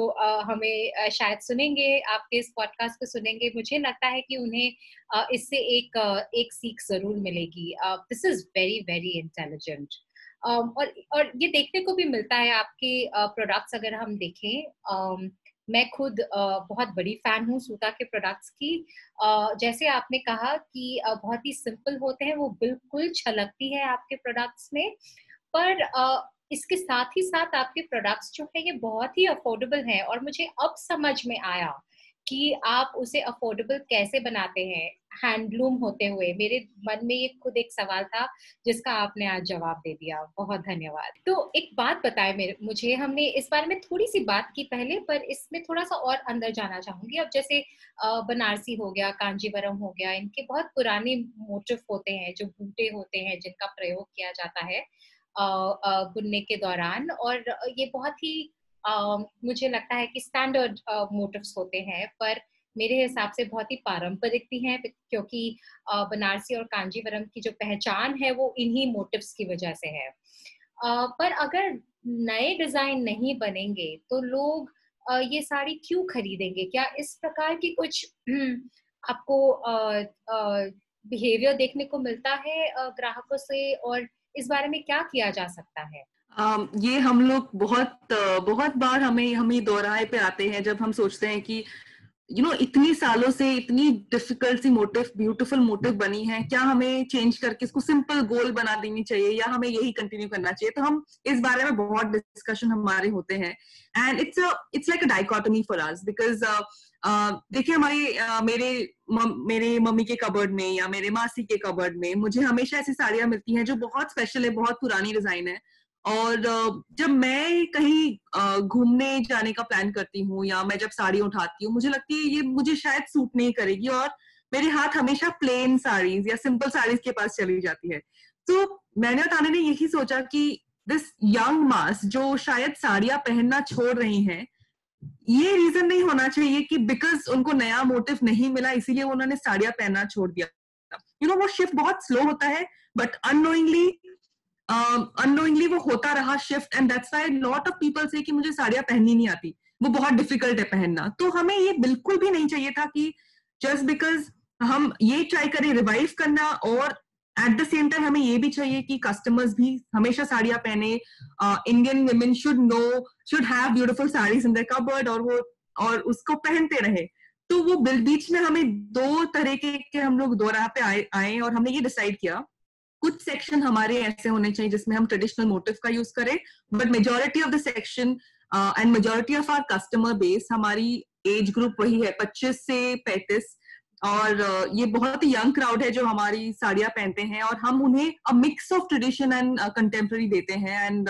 हमें शायद सुनेंगे, आपके इस पॉडकास्ट को सुनेंगे। मुझे लगता है कि उन्हें इससे एक एक सीख ज़रूर मिलेगी। This is very very intelligent और और ये देखने को भी मिलता है आपके प्रोडक्ट्स अगर हम देखें। मैं खुद बहुत बड़ी फ़ैन हूँ सूता के प्रोडक्ट्स की। जैसे आपने कहा कि बहुत ही सिंपल होते हैं, वो बिल्कुल छलकती है आपके प्रोडक्ट्स में। पर इसके साथ ही साथ आपके प्रोडक्ट्स जो है, ये बहुत ही अफोर्डेबल हैं और मुझे अब समझ में आया कि आप उसे अफोर्डेबल कैसे बनाते हैं हैंडलूम होते हुए। मेरे मन में ये खुद एक सवाल था, जिसका आपने आज जवाब दे दिया। बहुत धन्यवाद। तो एक बात बताए मेरे, मुझे हमने इस बारे में थोड़ी सी बात की पहले, पर इसमें थोड़ा सा और अंदर जाना चाहूँगी। अब जैसे बनारसी हो गया, कांजीवरम हो गया, इनके बहुत पुराने मोटिव होते हैं, जो बूटे होते हैं, जिनका प्रयोग किया जाता है। बुनने के दौरान। और ये बहुत ही मुझे लगता है कि स्टैंडर्ड मोटिव्स होते हैं, पर मेरे हिसाब से बहुत ही पारंपरिक भी हैं, क्योंकि बनारसी और कांजीवरम की जो पहचान है, वो इन्हीं मोटिव्स की वजह से है। पर अगर नए डिज़ाइन नहीं बनेंगे तो लोग ये साड़ी क्यों खरीदेंगे? क्या इस प्रकार की कुछ आपको बिहेवियर देखने को मिलता है ग्राहकों से? और इस बारे में क्या किया जा सकता है? ये हम लोग बहुत बहुत बार हमें, हम ये दोहराए पे आते हैं जब हम सोचते हैं कि यू नो इतनी सालों से इतनी डिफ़िकल्ट सी मोटिव ब्यूटीफुल मोटिव बनी है, क्या हमें चेंज करके इसको सिंपल गोल बना देनी चाहिए या हमें यही कंटिन्यू करना चाहिए? तो हम इस बारे में बहुत डिस्कशन हमारे होते हैं। And it's it's like a dichotomy for us because देखिए हमारी मेरे मेरे मम्मी के कबर्ड में या मेरे मासी के कबर्ड में मुझे हमेशा ऐसी साड़ियाँ मिलती हैं जो बहुत स्पेशल है, बहुत पुरानी डिज़ाइन है। और जब मैं कहीं घूमने जाने का प्लान करती हूँ या मैं जब साड़ी उठाती हूँ मुझे लगती है ये मुझे शायद सूट नहीं करेगी और मेरे हाथ हमेशा प्लेन साड़ीज या सिंपल साड़ीज के पास चली जाती है। तो मैंने और ताने ने यही सोचा कि दिस यंग मास जो शायद साड़ियाँ पहनना छोड़ रही हैं ये रीजन नहीं होना चाहिए कि बिकॉज़ उनको नया मोटिव नहीं मिला इसीलिए उन्होंने साड़ियाँ पहनना छोड़ दिया। यू you नो know, वो शिफ्ट बहुत स्लो होता है बट अनोइंगली अनोइंगली वो होता रहा shift and that's why lot of people say कि मुझे साड़ियाँ पहननी नहीं आती। वो बहुत डिफ़िकल्ट है पहनना। तो हमें ये बिल्कुल भी नहीं चाहिए था कि जस्ट बिकॉज़ हम ये ट्राई करें रिवाइव करना और एट द सेम टाइम हमें ये भी चाहिए कि कस्टमर्स भी हमेशा साड़ियाँ पहने। Indian women should no should have beautiful saris in the cupboard और वो और उसको पहनते रहे। तो वो बीच में हमें दो तरह के, के हम लोग दो राह पे आए आए और हमने ये डिसाइड किया। कुछ सेक्शन हमारे ऐसे होने चाहिए जिसमें हम ट्रेडिशनल मोटिव का यूज़ करें but majority of the section and majority of our customer base हमारी एज ग्रुप वही है 25 से 35 और ये बहुत ही यंग क्राउड है जो हमारी साड़ियाँ पहनते हैं, और हम उन्हें a mix of tradition and contemporary देते हैं and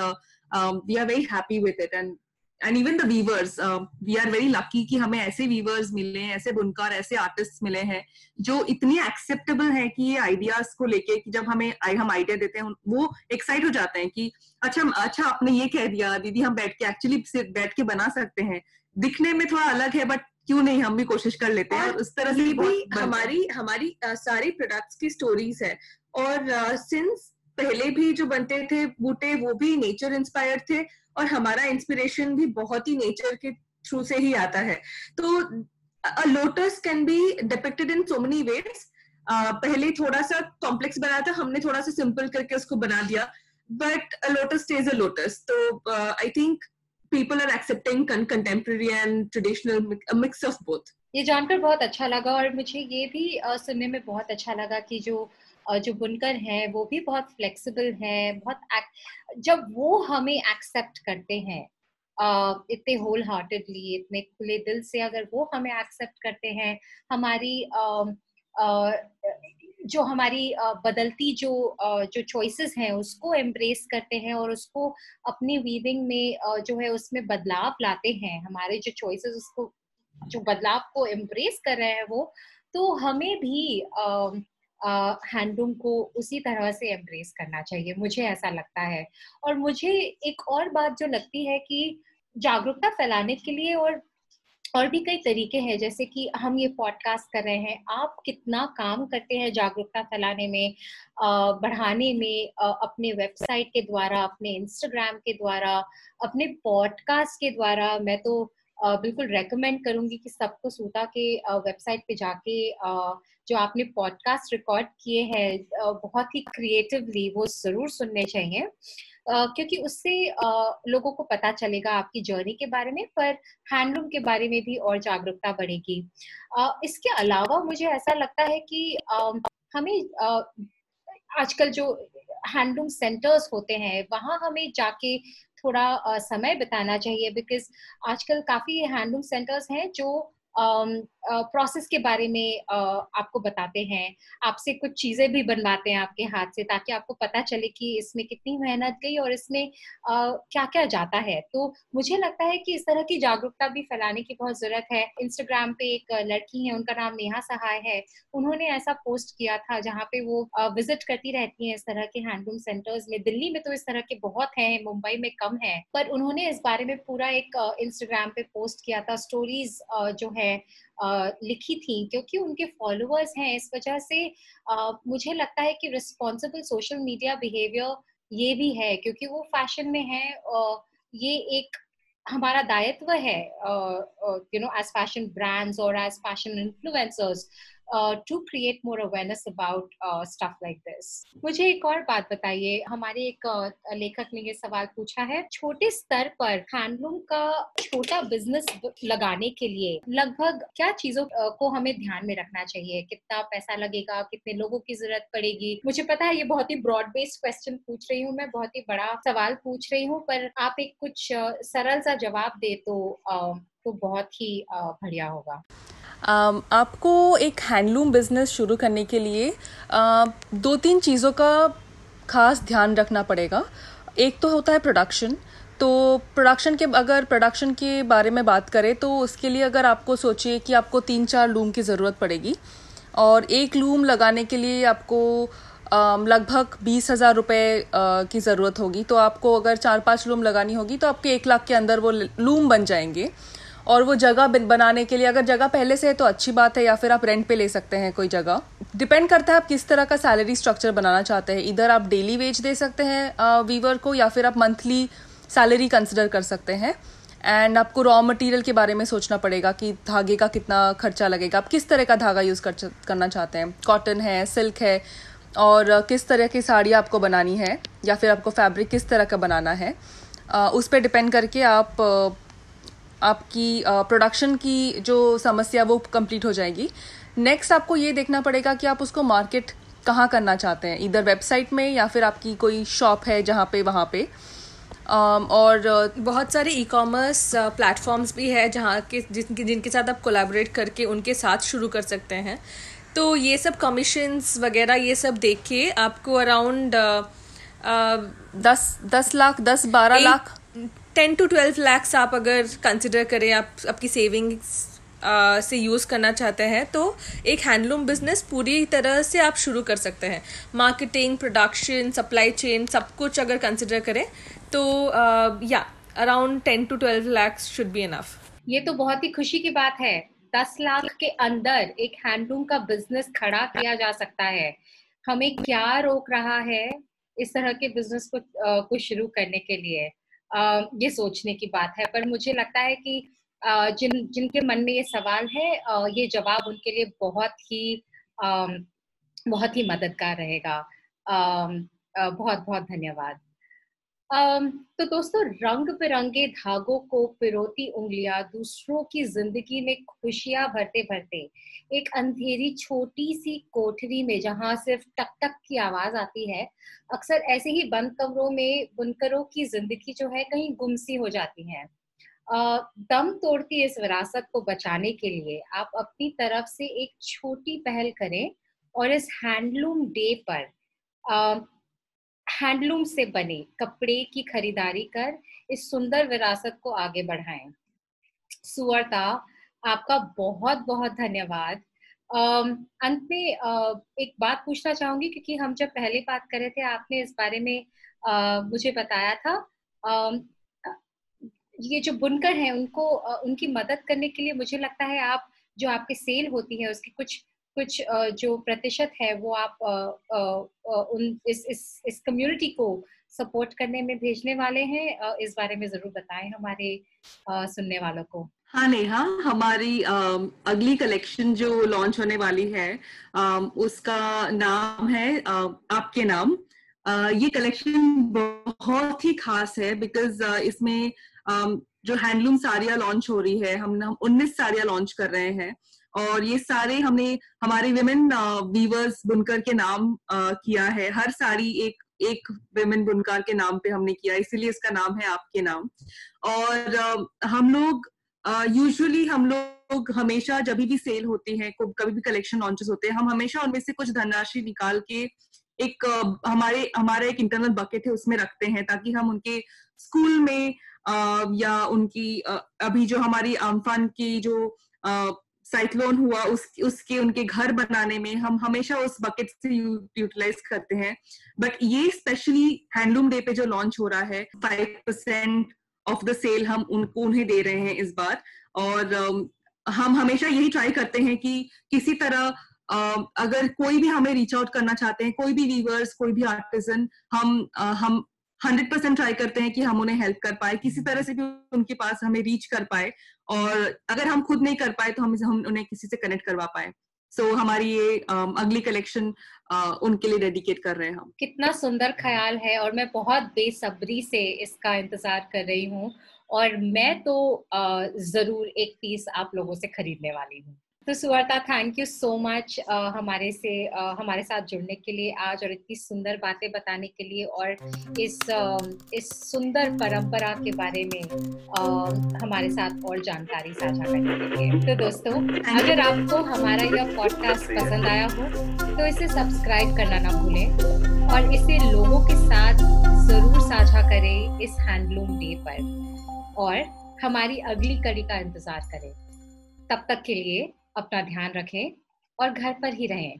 we are very happy with it and and even the weavers we are very lucky कि हमें ऐसे वीवर्स मिले हैं ऐसे बुनकर ऐसे आर्टिस्ट मिले हैं जो इतनी एक्सेप्टेबल है कि ये आइडियाज़ को लेके कि जब हमें हम आइडिया देते हैं वो एक्साइट हो जाते हैं कि अच्छा अच्छा आपने ये कह दिया दीदी हम बैठ के एक्चुअली बैठ के बना सकते हैं। दिखने में थोड़ा अलग है बट क्यों नहीं हम भी कोशिश कर लेते हैं और उस तरह से भी हमारी हमारी सारी प्रोडक्ट्स की स्टोरीज है। और सिंस पहले भी जो बनते थे बूटे वो भी नेचर इंस्पायर्ड थे और हमारा इंस्पिरेशन भी बहुत ही नेचर के थ्रू से ही आता है तो a lotus can be depicted in so many ways पहले थोड़ा सा कॉम्प्लेक्स बनाया था हमने थोड़ा सा सिंपल करके उसको बना दिया but stays a lotus. So uh, I think people are accepting contemporary and traditional, a mix of both. ये जानकर बहुत अच्छा लगा और मुझे ये भी सुनने में बहुत अच्छा लगा कि जो जो बुनकर हैं, वो भी बहुत फ्लेक्सिबल हैं, बहुत जब वो हमें एक्सेप्ट करते हैं इतने होल हार्टेडली इतने खुले दिल से अगर वो हमें एक्सेप्ट करते हैं, हमारी जो हमारी बदलती जो जो चॉइसेस हैं, उसको एम्ब्रेस करते हैं और उसको अपनी वीविंग में जो है उसमें बदलाव लाते हैं, हमारे जो चॉइसेस उसको जो बदलाव को एम्ब्रेस कर रहे हैं वो तो हमें भी हैंडलूम को उसी तरह से एम्ब्रेस करना चाहिए, मुझे ऐसा लगता है। और मुझे एक और बात जो लगती है कि जागरूकता फैलाने के लिए और और भी कई तरीके हैं, जैसे कि हम ये पॉडकास्ट कर रहे हैं, आप कितना काम करते हैं जागरूकता फैलाने में बढ़ाने में अपने वेबसाइट के द्वारा, अपने इंस्टाग्राम के द्वारा, अपने पॉडकास्ट के द्वारा, मैं तो बिल्कुल रेकमेंड करूँगी कि सबको सूता के वेबसाइट पे जाके जो आपने पॉडकास्ट रिकॉर्ड किए हैं बहुत ही क्रिएटिवली वो ज़रूर सुनने चाहिए। क्योंकि उससे लोगों को पता चलेगा आपकी जर्नी के बारे में, पर हैंडलूम के बारे में भी और जागरूकता बढ़ेगी। इसके अलावा मुझे ऐसा लगता है कि हमें आजकल जो हैंडलूम सेंटर्स होते हैं, वहाँ हमें जाके थोड़ा समय बिताना चाहिए बिकॉज़ आजकल काफ़ी हैंडलूम सेंटर्स हैं जो प्रोसेस के बारे में आपको बताते हैं। आपसे कुछ चीज़ें भी बनवाते हैं आपके हाथ से ताकि आपको पता चले कि इसमें कितनी मेहनत गई और इसमें क्या क्या जाता है। तो मुझे लगता है कि इस तरह की जागरूकता भी फैलाने की बहुत ज़रूरत है। इंस्टाग्राम पे एक लड़की है, उनका नाम नेहा सहाय है। उन्होंने ऐसा पोस्ट किया था जहाँ पे वो विज़िट करती रहती है इस तरह के हैंडलूम सेंटर्स में। दिल्ली में तो इस तरह के बहुत हैं, मुंबई में कम है। पर उन्होंने इस बारे में पूरा एक इंस्टाग्राम पे पोस्ट किया था। स्टोरीज जो है लिखी थी, क्योंकि उनके फॉलोअर्स हैं, इस वजह से मुझे लगता है कि रिस्पॉन्सिबल सोशल मीडिया बिहेवियर ये भी है, क्योंकि वो फ़ैशन में है ये एक हमारा दायित्व है you know as fashion brands और as fashion influencers to create more awareness about stuff like this मुझे एक और बात बताइए हमारे एक uh, लेखक ने ये सवाल पूछा है छोटे स्तर पर हैंडलूम का छोटा बिज़नेस लगाने के लिए लगभग क्या चीज़ों uh, को हमें ध्यान में रखना चाहिए? कितना पैसा लगेगा कितने लोगों की ज़रूरत पड़ेगी? मुझे पता है ये बहुत ही ब्रॉड बेस्ड क्वेश्चन पूछ रही हूँ मैं बहुत ही बड़ा सवाल पूछ रही हूँ पर आप एक कुछ uh, सरल सा जवाब दे तो तो बहुत ही बढ़िया होगा। आपको एक हैंडलूम बिज़नेस शुरू करने के लिए uh, दो तीन चीज़ों का खास ध्यान रखना पड़ेगा। एक तो होता है प्रोडक्शन तो प्रोडक्शन के अगर प्रोडक्शन के बारे में बात करें तो उसके लिए अगर आपको सोचिए कि आपको तीन चार लूम की ज़रूरत पड़ेगी और एक लूम लगाने के लिए आपको um, लगभग बीस हज़ार रुपये uh, की ज़रूरत होगी। तो आपको अगर चार पाँच लूम लगानी होगी तो आपके एक लाख के अंदर वो लूम बन जाएँगे। और वो जगह बनाने के लिए, अगर जगह पहले से है तो अच्छी बात है या फिर आप रेंट पे ले सकते हैं कोई जगह। डिपेंड करता है आप किस तरह का सैलरी स्ट्रक्चर बनाना चाहते हैं। इधर आप डेली वेज दे सकते हैं वीवर को या फिर आप मंथली सैलरी कंसिडर कर सकते हैं। एंड आपको रॉ मटेरियल के बारे में सोचना पड़ेगा कि धागे का कितना खर्चा लगेगा। आप किस तरह का धागा यूज़ कर, करना चाहते हैं? कॉटन है सिल्क है, और किस तरह की साड़ी आपको बनानी है? या फिर आपको फैब्रिक किस तरह का बनाना है? उस पर डिपेंड करके आप आपकी प्रोडक्शन की जो समस्या वो कंप्लीट हो जाएगी। नेक्स्ट आपको ये देखना पड़ेगा कि आप उसको मार्केट कहाँ करना चाहते हैं। इधर वेबसाइट में या फिर आपकी कोई शॉप है जहाँ पे वहाँ पे। और बहुत सारे ई कॉमर्स प्लेटफॉर्म्स भी है जहाँ के जिनके जिनके साथ आप कोलैबोरेट करके उनके साथ शुरू कर सकते हैं। तो ये सब कमीशंस वगैरह ये सब देख के आपको अराउंड दस दस लाख दस बारह lakh ten to twelve lakhs आप अगर कंसिडर करें, आप आपकी सेविंग्स से यूज़ करना चाहते हैं तो एक हैंडलूम बिज़नेस पूरी तरह से आप शुरू कर सकते हैं। मार्केटिंग प्रोडक्शन सप्लाई चेन सब कुछ अगर कंसिडर करें तो या around ten to twelve lakhs should be enough ये तो बहुत ही खुशी की बात है। दस लाख के अंदर एक हैंडलूम का बिज़नेस खड़ा किया जा सकता है। हमें क्या रोक रहा है इस तरह के बिज़नेस को को शुरू करने के लिए? ये सोचने की बात है। पर मुझे लगता है कि जिन, जिनके मन में ये सवाल है ये जवाब उनके लिए बहुत ही बहुत ही मददगार रहेगा। बहुत बहुत धन्यवाद। तो दोस्तों रंग बिरंगे धागों को पिरोती उंगलियाँ दूसरों की ज़िंदगी में खुशियाँ भरते भरते एक अंधेरी छोटी सी कोठरी में जहाँ सिर्फ़ टक टक की आवाज़ आती है, अक्सर ऐसे ही बंद कमरों में बुनकरों की ज़िंदगी जो है कहीं गुमसी हो जाती है। दम तोड़ती इस विरासत को बचाने के लिए आप अपनी तरफ़ से एक छोटी पहल करें और इस हैंडलूम डे पर हैंडलूम से बने कपड़े की खरीदारी कर इस सुंदर विरासत को आगे बढ़ाएँ। सुअरता आपका बहुत बहुत धन्यवाद। अंत में एक बात पूछना चाहूँगी क्योंकि हम जब पहले बात कर रहे थे, आपने इस बारे में मुझे बताया था। ये जो बुनकर हैं, उनको उनकी मदद करने के लिए मुझे लगता है आप, जो आपके सेल होती है, उसकी कुछ कुछ जो प्रतिशत है, वो आप उन इस इस इस कम्युनिटी को सपोर्ट करने में भेजने वाले हैं। इस बारे में ज़रूर बताएँ हमारे सुनने वालों को। हाँ नेहा, हमारी अगली कलेक्शन जो लॉन्च होने वाली है उसका नाम है आपके नाम। ये कलेक्शन बहुत ही खास है बिकॉज़ इसमें जो हैंडलूम साड़ियाँ लॉन्च हो रही है, हम हम उन्नीस साड़ियाँ लॉन्च कर रहे हैं। और ये सारे हमने, हमारे विमेन वीवर्स बुनकर के नाम किया है। हर साड़ी एक एक विमेन बुनकर के नाम पे हमने किया, इसीलिए इसका नाम है आपके नाम। और हम लोग यूजुअली हम लोग हमेशा जब भी सेल होती है कभी भी कलेक्शन लॉन्चेस होते हैं, हम हमेशा उनमें से कुछ धनराशि निकाल के एक हमारे, हमारा एक इंटरनल बकेट है, उसमें रखते हैं, ताकि हम उनके स्कूल में या उनकी अभी जो हमारी आमफान की जो साइक्लोन हुआ, उस, उसके, उनके घर बनाने में हम हमेशा उस बकेट से यूटिलाइज करते हैं। बट ये स्पेशली हैंडलूम डे पे जो लॉन्च हो रहा है five percent of the sale हम उनको उन्हें दे रहे हैं इस बार। और हम हमेशा यही ट्राई करते हैं कि किसी तरह अगर कोई भी हमें रीच आउट करना चाहते हैं, कोई भी वीवर्स कोई भी आर्टिजन हम हम हंड्रेड परसेंट ट्राई करते हैं कि हम उन्हें हेल्प कर पाए किसी तरह से भी उनके पास हमें रीच कर पाए और अगर हम खुद नहीं कर पाए तो हम हम उन्हें किसी से कनेक्ट करवा पाए। सो so, हमारी ये um, अगली कलेक्शन uh, उनके लिए डेडिकेट कर रहे हैं हम। कितना सुंदर ख्याल है और मैं बहुत बेसब्री से इसका इंतज़ार कर रही हूँ और मैं तो uh, ज़रूर एक पीस आप लोगों से खरीदने वाली हूँ। तो Suvarta thank you so much हमारे से uh, हमारे साथ जुड़ने के लिए आज और इतनी सुंदर बातें बताने के लिए और इस uh, इस सुंदर परंपरा के बारे में uh, हमारे साथ और जानकारी साझा करने के लिए। तो दोस्तों अगर आपको हमारा यह पॉडकास्ट पसंद आया हो तो इसे सब्सक्राइब करना ना भूलें और इसे लोगों के साथ ज़रूर साझा करें इस हैंडलूम डे पर। और हमारी अगली कड़ी का इंतज़ार करें। तब तक के लिए अपना ध्यान रखें और घर पर ही रहें।